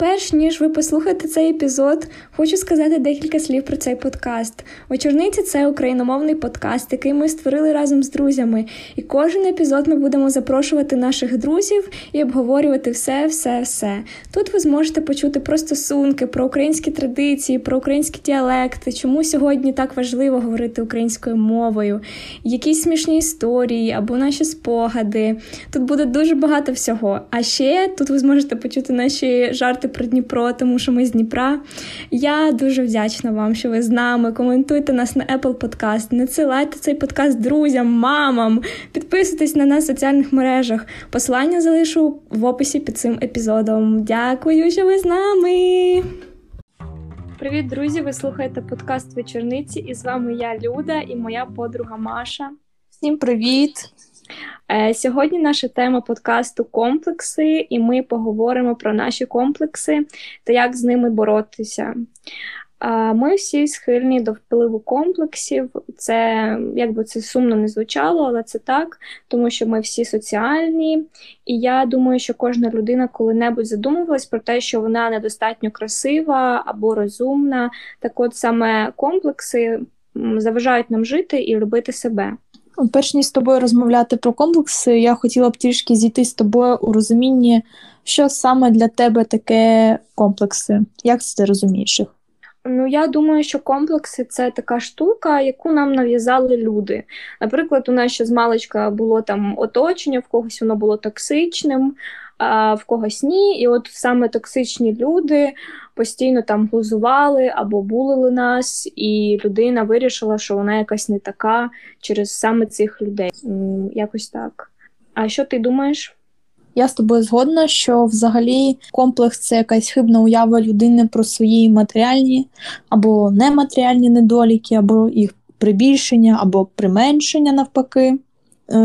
Перш ніж ви послухаєте цей епізод, хочу сказати декілька слів про цей подкаст. Вечорниці це україномовний подкаст, який ми створили разом з друзями. І кожен епізод ми будемо запрошувати наших друзів і обговорювати все, все, все. Тут ви зможете почути про стосунки, про українські традиції, про українські діалекти, чому сьогодні так важливо говорити українською мовою, якісь смішні історії або наші спогади. Тут буде дуже багато всього. А ще тут ви зможете почути наші жарти про Дніпро, тому що ми з Дніпра. Я дуже вдячна вам, що ви з нами. Коментуйте нас на Apple Podcast, надсилайте цей подкаст друзям, мамам, підписуйтесь на нас в соціальних мережах. Посилання залишу в описі під цим епізодом. Дякую, що ви з нами. Привіт, друзі! Ви слухаєте подкаст Вечорниці, і з вами я, Люда, і моя подруга Маша. Всім привіт! Е, сьогодні наша тема подкасту комплекси, і ми поговоримо про наші комплекси та як з ними боротися. Ми всі схильні до впливу комплексів. Це як би це сумно не звучало, але це так, тому що ми всі соціальні. І я думаю, що кожна людина коли-небудь задумувалась про те, що вона недостатньо красива або розумна. Так, от саме комплекси заважають нам жити і любити себе. Перш ніж з тобою розмовляти про комплекси, я хотіла б трішки зійти з тобою у розумінні, що саме для тебе таке комплекси. Як ти розумієш їх? Ну, я думаю, що комплекси це така штука, яку нам нав'язали люди. Наприклад, у нас ще з маличка було там оточення, в когось воно було токсичним, а в когось ні. І от саме токсичні люди постійно там глузували або булили нас, і людина вирішила, що вона якась не така через саме цих людей. Якось так. А що ти думаєш? Я з тобою згодна, що взагалі комплекс це якась хибна уява людини про свої матеріальні або нематеріальні недоліки, або їх прибільшення, або применшення навпаки,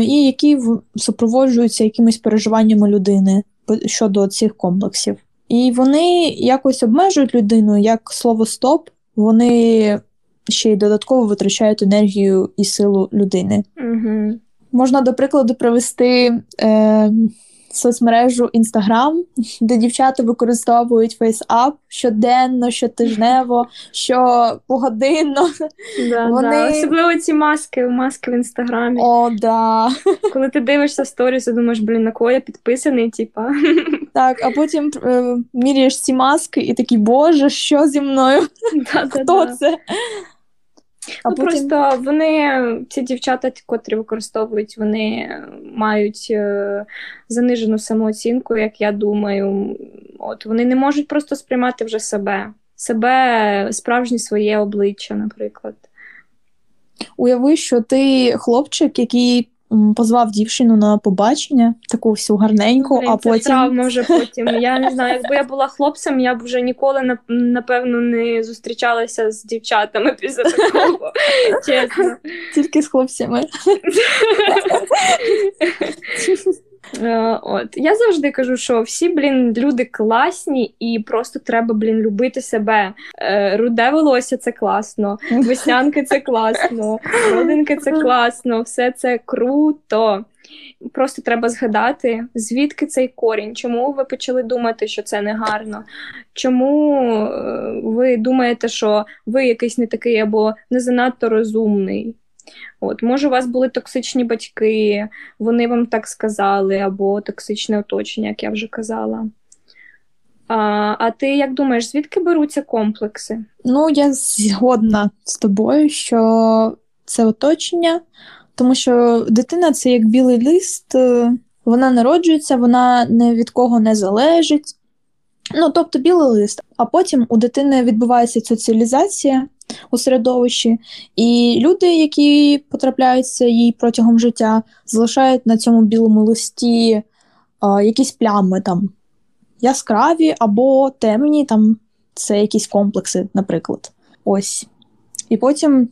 і які супроводжуються якимись переживаннями людини щодо цих комплексів. І вони якось обмежують людину як слово стоп, вони ще й додатково витрачають енергію і силу людини. Угу. Можна, до прикладу, привести. Е, соцмережу Інстаграм, де дівчата використовують фейсап щоденно, щотижнево, щопогодинно. Да, Вони... да. Особливо ці маски, маски в інстаграмі. О, да. Коли ти дивишся сторіс, і думаєш, блін, на кого я підписаний, типа. Так, а потім е, міряєш ці маски і такий, боже, що зі мною? Да, Хто це? А ну, потім... Просто вони, ці дівчата, котрі використовують, вони мають е, занижену самооцінку, як я думаю. От Вони не можуть просто сприймати вже себе, себе, справжнє своє обличчя, наприклад. Уяви, що ти хлопчик, який позвав дівчину на побачення, таку всю гарненьку, Блин, а це потім. травма вже потім. Я не знаю, якби я була хлопцем, я б вже ніколи напевно не зустрічалася з дівчатами після такого. Чесно. Тільки з хлопцями. Е, от я завжди кажу, що всі, блін, люди класні, і просто треба, блін, любити себе. Е, руде волосся це класно, веснянки це класно, родинки це класно, все це круто. Просто треба згадати, звідки цей корінь, чому ви почали думати, що це не гарно? Чому е, ви думаєте, що ви якийсь не такий або не занадто розумний? От, Може, у вас були токсичні батьки, вони вам так сказали, або токсичне оточення, як я вже казала. А а ти як думаєш, звідки беруться комплекси? Ну, я згодна з тобою, що це оточення, тому що дитина це як білий лист, е, вона народжується, вона ні від кого не залежить. Ну, тобто білий лист, а потім у дитини відбувається соціалізація у середовищі, і люди, які потрапляються їй протягом життя, залишають на цьому білому листі а, якісь плями там яскраві або темні, там це якісь комплекси, наприклад. Ось. І потім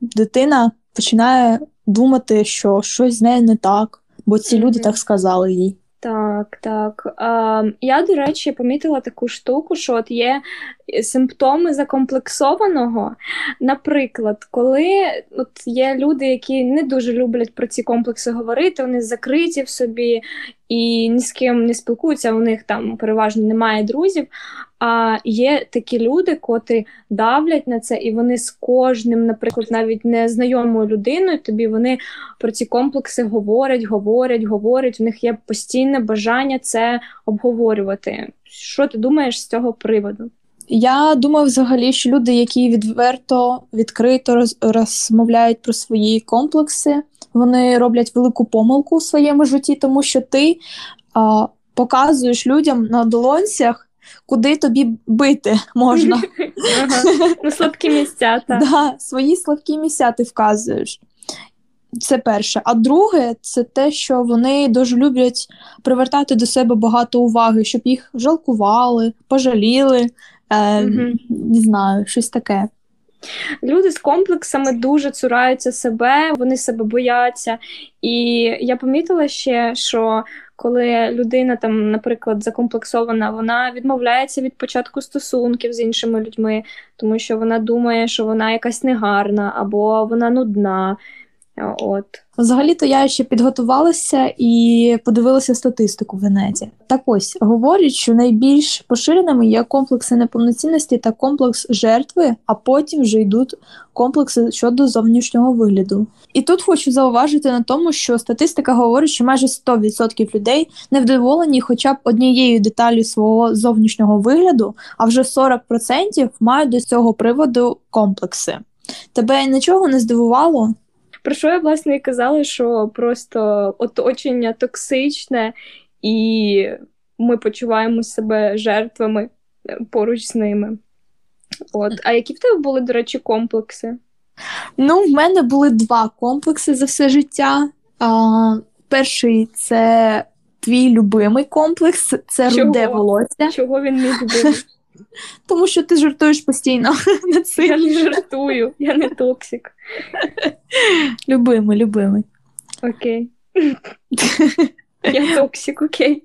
дитина починає думати, що щось з нею не так, бо ці люди так сказали їй. Так, так. Е, Я, до речі, помітила таку штуку, що от є симптоми закомплексованого. Наприклад, коли от є люди, які не дуже люблять про ці комплекси говорити, вони закриті в собі, і ні з ким не спілкуються, у них там переважно немає друзів. А є такі люди, котрі давлять на це, і вони з кожним, наприклад, навіть незнайомою людиною, тобі вони про ці комплекси говорять, говорять, говорять. У них є постійне бажання це обговорювати. Що ти думаєш з цього приводу? Я думаю, взагалі, що люди, які відверто, відкрито роз, розмовляють про свої комплекси, вони роблять велику помилку у своєму житті, тому що ти а, показуєш людям на долонцях, куди тобі бити можна. Ну, слабкі місця, так. Свої слабкі місця ти вказуєш. Це перше. А друге, це те, що вони дуже люблять привертати до себе багато уваги, щоб їх жалкували, пожаліли, е, угу. не знаю, щось таке. Люди з комплексами дуже цураються себе, вони себе бояться. І я помітила ще, що коли людина там, наприклад, закомплексована, вона відмовляється від початку стосунків з іншими людьми, тому що вона думає, що вона якась негарна або вона нудна. От. Взагалі-то я ще підготувалася і подивилася статистику в Венеті. Так ось говорять, що найбільш поширеними є комплекси неповноцінності та комплекс жертви, а потім вже йдуть комплекси щодо зовнішнього вигляду. І тут хочу зауважити на тому, що статистика говорить, що майже 100% людей невдоволені хоча б однією деталю свого зовнішнього вигляду, а вже 40% мають до цього приводу комплекси. Тебе нічого не здивувало? Про що я власне і казала, що просто оточення токсичне, і ми почуваємо себе жертвами е, поруч з ними. От. А які в тебе були, до речі, комплекси? Ну, в мене були два комплекси за все життя. А, Перший це твій любимий комплекс, це Чого? руде волосся. Чого він мій любимий? Тому що ти жартуєш постійно на цим. Я не жартую, я не токсик. Любимий, любимий. Окей. Я токсик, окей.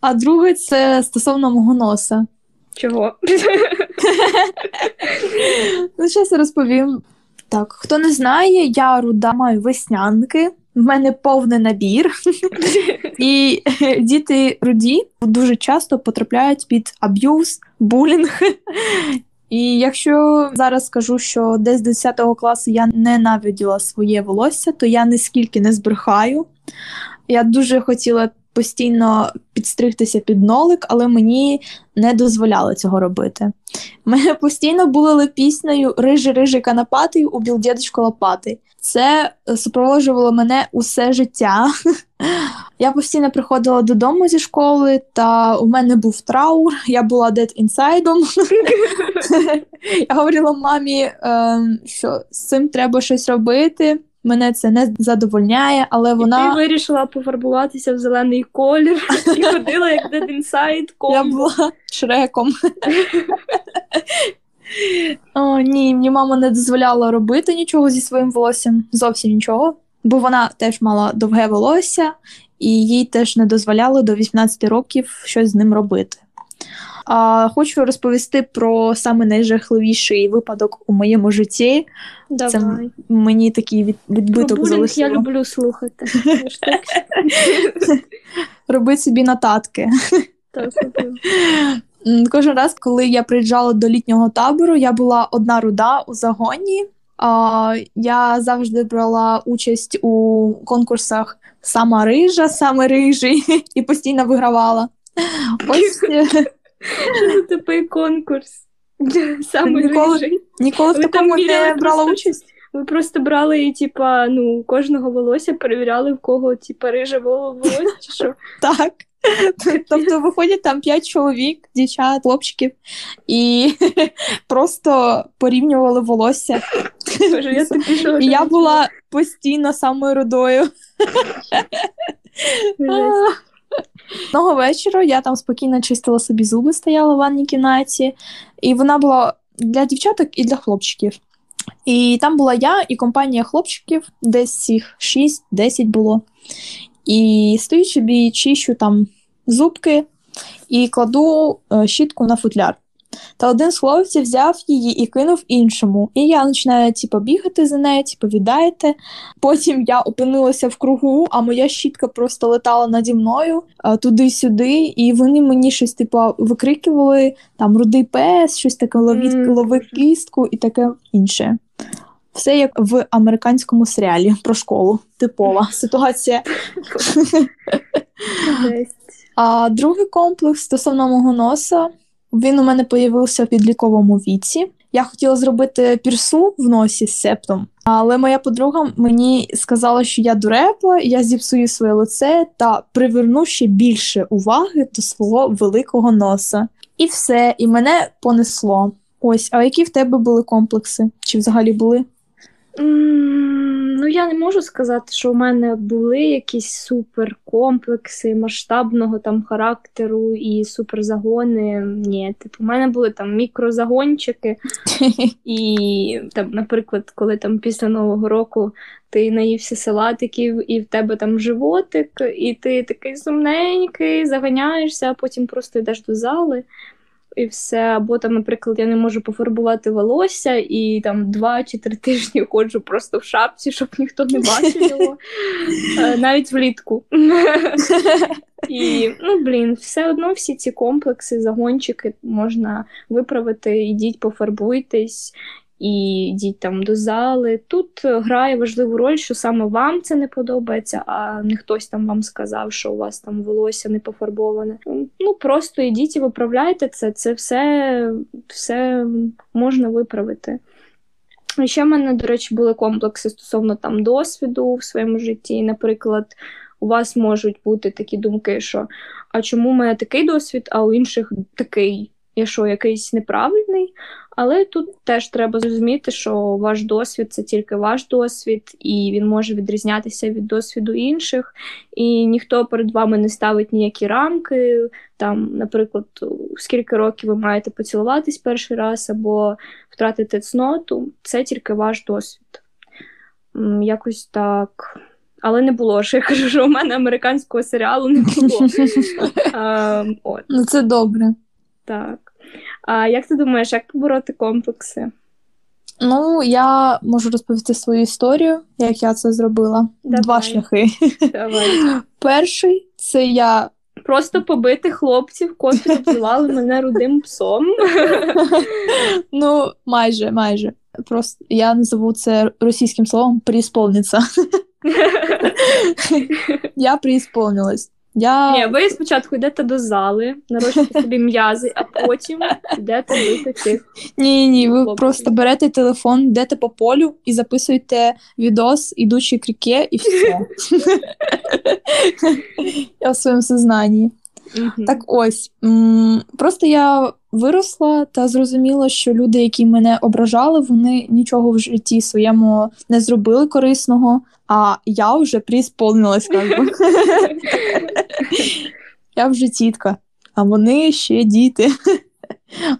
А друге це стосовно мого носа. Чого? Ну, зараз розповім. Так, хто не знає, я руда маю веснянки. В мене повний набір, і діти руді дуже часто потрапляють під аб'юз, булінг. І якщо зараз скажу, що десь з 10 класу я ненавиділа своє волосся, то я нескільки не збрехаю. Я дуже хотіла постійно підстригтися під нолик, але мені не дозволяли цього робити. Мене постійно булили піснею Рижий рижий канапатий у біл дідочку лопатий. Це супроводжувало мене усе життя. Я постійно приходила додому зі школи, та у мене був траур, я була дед інсайдом. Я говорила мамі, ем, що з цим треба щось робити мене це не задовольняє, але вона. І Ти вирішила пофарбуватися в зелений колір і ходила як Dead Inside комбо. Я була шреком. О, Ні, мені мама не дозволяла робити нічого зі своїм волоссям, зовсім нічого. Бо вона теж мала довге волосся, і їй теж не дозволяли до 18 років щось з ним робити. А, Хочу розповісти про саме найжахливіший випадок у моєму житті. Давай. Це мені такий від, відбиток про залишило. Я люблю слухати. Робити собі нотатки. Так, Кожен раз, коли я приїжджала до літнього табору, я була одна руда у загоні. А, Я завжди брала участь у конкурсах сама рижа, саме рижий, і постійно вигравала. Ось що за типий конкурс? Саме ніколи, ніколи в такому не брала участь. Ви просто брали і, типа, ну, кожного волосся перевіряли, в кого, типа, риже волосся, чи що? Так. Тобто виходять там п'ять чоловік, дівчат, хлопчиків, і просто порівнювали волосся. Боже, я що, І я була постійно самою рудою. Одного вечора я там спокійно чистила собі зуби, стояла в ванній кімнаті, і вона була для дівчаток і для хлопчиків. І там була я і компанія хлопчиків, десь їх 6-10 було. І стою собі, чищу там зубки і кладу е, щітку на футляр. Та один з хлопців взяв її і кинув іншому. І я починаю типу, бігати за нею, типу, віддайте. Потім я опинилася в кругу, а моя щітка просто летала наді мною туди-сюди, і вони мені щось типу, викрикували там рудий пес, щось таке ловіть, mm. лови кістку і таке інше. Все як в американському серіалі про школу. Типова ситуація. А другий комплекс стосовно мого носа, він у мене появився в підліковому віці. Я хотіла зробити пірсу в носі з септом, але моя подруга мені сказала, що я дурепа, я зіпсую своє лице та приверну ще більше уваги до свого великого носа. І все, і мене понесло. Ось, а які в тебе були комплекси? Чи взагалі були? Ну, я не можу сказати, що у мене були якісь суперкомплекси масштабного там характеру і суперзагони. Ні, типу, у мене були там мікрозагончики, і там, наприклад, коли там після Нового року ти наївся салатиків, і в тебе там животик, і ти такий сумненький, заганяєшся, а потім просто йдеш до зали і все. Або там, наприклад, я не можу пофарбувати волосся, і там два чи три тижні ходжу просто в шапці, щоб ніхто не бачив його, е, навіть влітку. І, ну, блін, все одно всі ці комплекси, загончики можна виправити, ідіть, пофарбуйтесь і йдіть там до зали. Тут грає важливу роль, що саме вам це не подобається, а не хтось там вам сказав, що у вас там волосся не пофарбоване. Ну просто йдіть і виправляйте це. Це все, все можна виправити. ще в мене, до речі, були комплекси стосовно там досвіду в своєму житті. Наприклад, у вас можуть бути такі думки, що а чому у мене такий досвід, а у інших такий. Я що, якийсь неправильний, але тут теж треба зрозуміти, що ваш досвід це тільки ваш досвід, і він може відрізнятися від досвіду інших, і ніхто перед вами не ставить ніякі рамки. Там, наприклад, скільки років ви маєте поцілуватись перший раз або втратити цноту, це тільки ваш досвід. Якось так. Але не було що я кажу, що у мене американського серіалу не було. Ну, Це добре. Так. А як ти думаєш, як побороти комплекси? Ну, я можу розповісти свою історію, як я це зробила. Давай. Два шляхи. Давай. Перший це я. Просто побити хлопців, котрі обзивали мене рудим псом. Ну, майже, майже. Просто я назову це російським словом «приісполниться». Я приісполнилась. Я... Ні, ви спочатку йдете до зали, нарощуєте собі м'язи, а потім йдете бити цих. Ні, ні, ви хлопців. просто берете телефон, йдете по полю і записуєте відос, ідучи к ріке, і все. Я в своєму сознанні. Так ось. Просто я виросла та зрозуміла, що люди, які мене ображали, вони нічого в житті своєму не зробили корисного, а я вже приісполнилась, як би. Я вже тітка, а вони ще діти.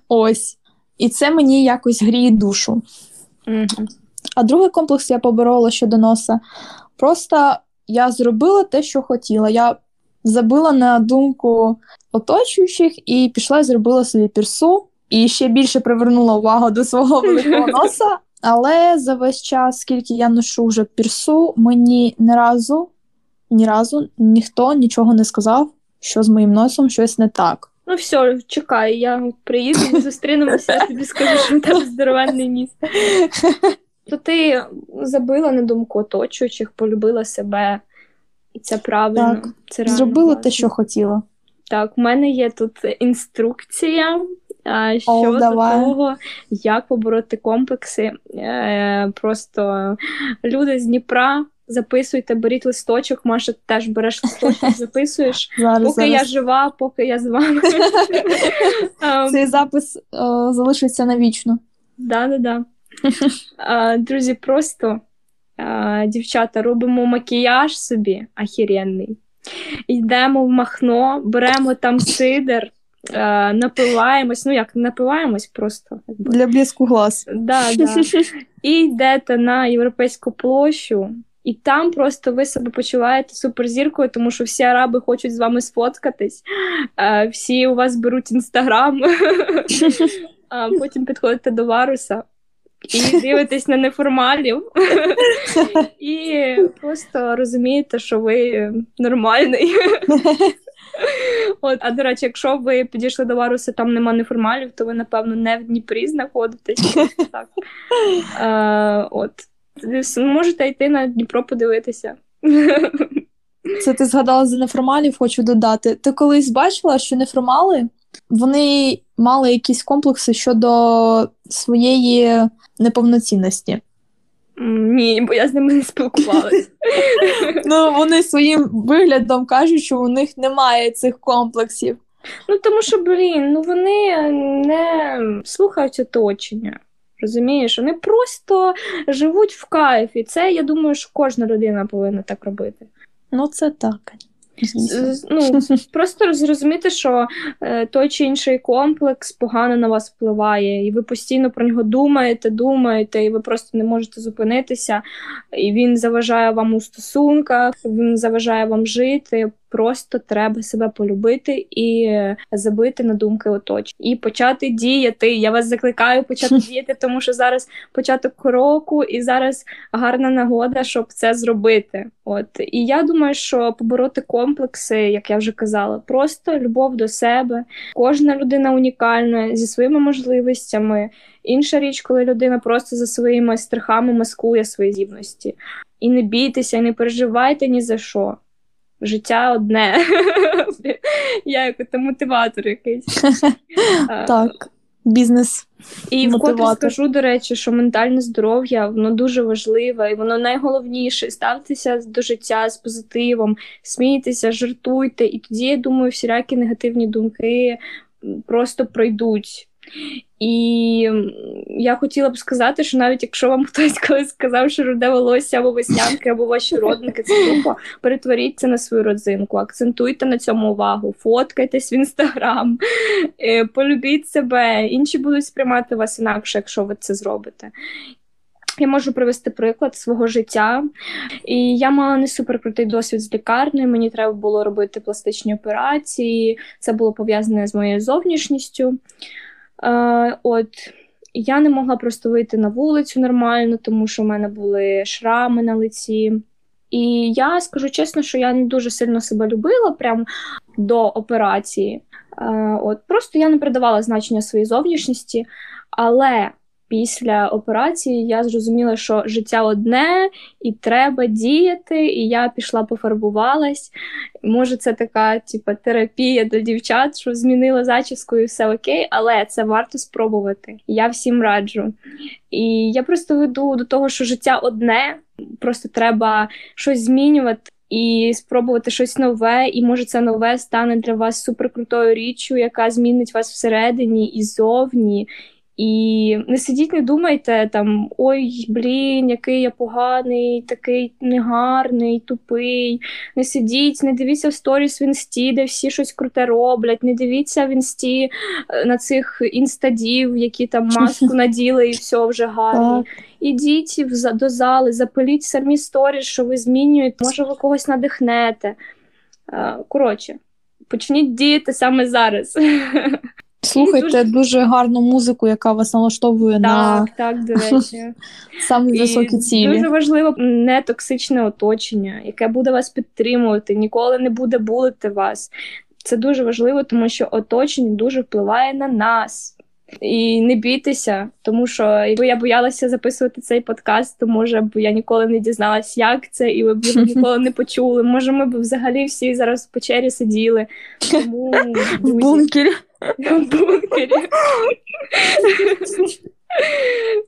Ось. І це мені якось гріє душу. А другий комплекс я поборола щодо носа. Просто я зробила те, що хотіла. Я забила на думку оточуючих і пішла і зробила собі пірсу. І ще більше привернула увагу до свого великого носа. Але за весь час, скільки я ношу вже пірсу, мені ні разу, ні разу ніхто нічого не сказав, що з моїм носом щось не так. Ну, все, чекай, я приїду, ми зустрінемося, я тобі скажу, що в тебе здоровенний ніс. То ти забила на думку оточуючих, полюбила себе, і це правильно. Так, це Зробила важливо. те, що хотіла. Так, у мене є тут інструкція щодо давай. того, як побороти комплекси. Е, просто люди з Дніпра. Записуйте, беріть листочок, Маша, теж береш листочок, записуєш. Зараз, поки зараз. я жива, поки я з вами. Ем, Цей запис о, залишиться навічно. Да-да-да. Друзі, просто дівчата робимо макіяж собі ахіренний. Йдемо в Махно, беремо там сидер, е, напиваємось, ну як напиваємось просто. Якби. Для бліску глаз. Да, да. І йдете на європейську площу, і там просто ви себе почуваєте суперзіркою, тому що всі араби хочуть з вами сфоткатись, е, всі у вас беруть інстаграм. а потім підходите до варуса і дивитесь на неформалів, і просто розумієте, що ви нормальний. От, А до речі, якщо ви підійшли до Варуса, там нема неформалів, то ви, напевно, не в Дніпрі знаходитесь. Так. От. Можете йти на Дніпро подивитися. Це ти згадала за неформалів, хочу додати. Ти колись бачила, що неформали вони мали якісь комплекси щодо своєї неповноцінності. Ні, бо я з ними не спілкувалася. Ну, вони своїм виглядом кажуть, що у них немає цих комплексів. Ну, тому що, блін, ну вони не слухають оточення. Розумієш, вони просто живуть в кайфі. Це я думаю, що кожна людина повинна так робити. Ну, це так. Ну, Просто зрозуміти, що е, той чи інший комплекс погано на вас впливає, і ви постійно про нього думаєте, думаєте, і ви просто не можете зупинитися. І він заважає вам у стосунках, він заважає вам жити. Просто треба себе полюбити і забити на думки оточення. І почати діяти. Я вас закликаю почати діяти, тому що зараз початок року, і зараз гарна нагода, щоб це зробити. От і я думаю, що побороти комплекси, як я вже казала, просто любов до себе. Кожна людина унікальна зі своїми можливостями. Інша річ, коли людина просто за своїми страхами маскує свої здібності. І не бійтеся, і не переживайте ні за що. Життя одне. Я як мотиватор якийсь. Так, бізнес. І вкотре скажу, до речі, що ментальне здоров'я воно дуже важливе і воно найголовніше. Ставтеся до життя з позитивом, смійтеся, жартуйте, і тоді, я думаю, всілякі негативні думки просто пройдуть. І я хотіла б сказати, що навіть якщо вам хтось колись сказав, що руде волосся або веснянки, або ваші родники, це тупо, перетворіться на свою родзинку, акцентуйте на цьому увагу, фоткайтесь в інстаграм, е, полюбіть себе, інші будуть сприймати вас інакше, якщо ви це зробите. Я можу привести приклад свого життя. І я мала не суперкрутий досвід з лікарнею. Мені треба було робити пластичні операції. Це було пов'язане з моєю зовнішністю. Е, От я не могла просто вийти на вулицю нормально, тому що в мене були шрами на лиці. І я скажу чесно, що я не дуже сильно себе любила прям до операції. Е, От Просто я не придавала значення своїй зовнішності, але після операції я зрозуміла, що життя одне і треба діяти. І я пішла пофарбувалась. Може, це така типу, терапія для дівчат, що змінила зачіску і все окей, але це варто спробувати. Я всім раджу. І я просто веду до того, що життя одне, просто треба щось змінювати. І спробувати щось нове, і може це нове стане для вас суперкрутою річчю, яка змінить вас всередині і зовні, і не сидіть, не думайте там ой, блін, який я поганий, такий негарний, тупий. Не сидіть, не дивіться в сторіс в інсті, де всі щось круте роблять. Не дивіться в інсті е, на цих інстадів, які там маску наділи і все вже гарні. Ідіть до зали, запиліть самі сторіс, що ви змінюєте, може, ви когось надихнете. Е, коротше, почніть діяти саме зараз. Слухайте дуже... дуже гарну музику, яка вас налаштовує так, на так, до речі. самі високі цілі. Дуже важливо нетоксичне оточення, яке буде вас підтримувати, ніколи не буде булити вас. Це дуже важливо, тому що оточення дуже впливає на нас. І не бійтеся, тому що якби я боялася записувати цей подкаст, то може б я ніколи не дізналась, як це, і ви б ніколи не почули. Може, ми б взагалі всі зараз в печері сиділи. Тому в бункері. В бункері.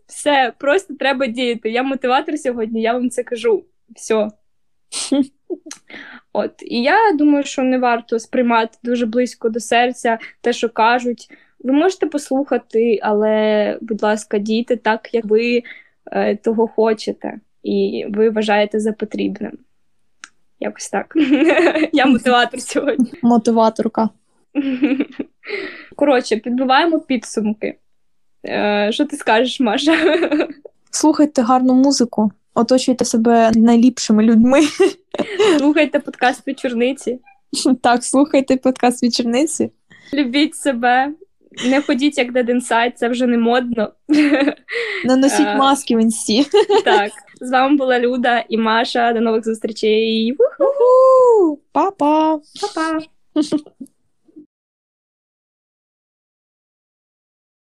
Все, просто треба діяти. Я мотиватор сьогодні, я вам це кажу. Все. От, і я думаю, що не варто сприймати дуже близько до серця те, що кажуть. Ви можете послухати, але, будь ласка, дійте так, як ви е, того хочете, і ви вважаєте за потрібним. Якось так. Я мотиватор сьогодні. Мотиваторка. Коротше, підбиваємо підсумки. Е, Що ти скажеш, Маша? Слухайте гарну музику, оточуйте себе найліпшими людьми. Слухайте подкаст вечорниці. Так, слухайте подкаст вечорниці. Любіть себе, Не ходіть як Inside, це вже не модно. Наносіть е, маски в інсті. Так, з вами була Люда і Маша. До нових зустрічей. Па-па! Па-па!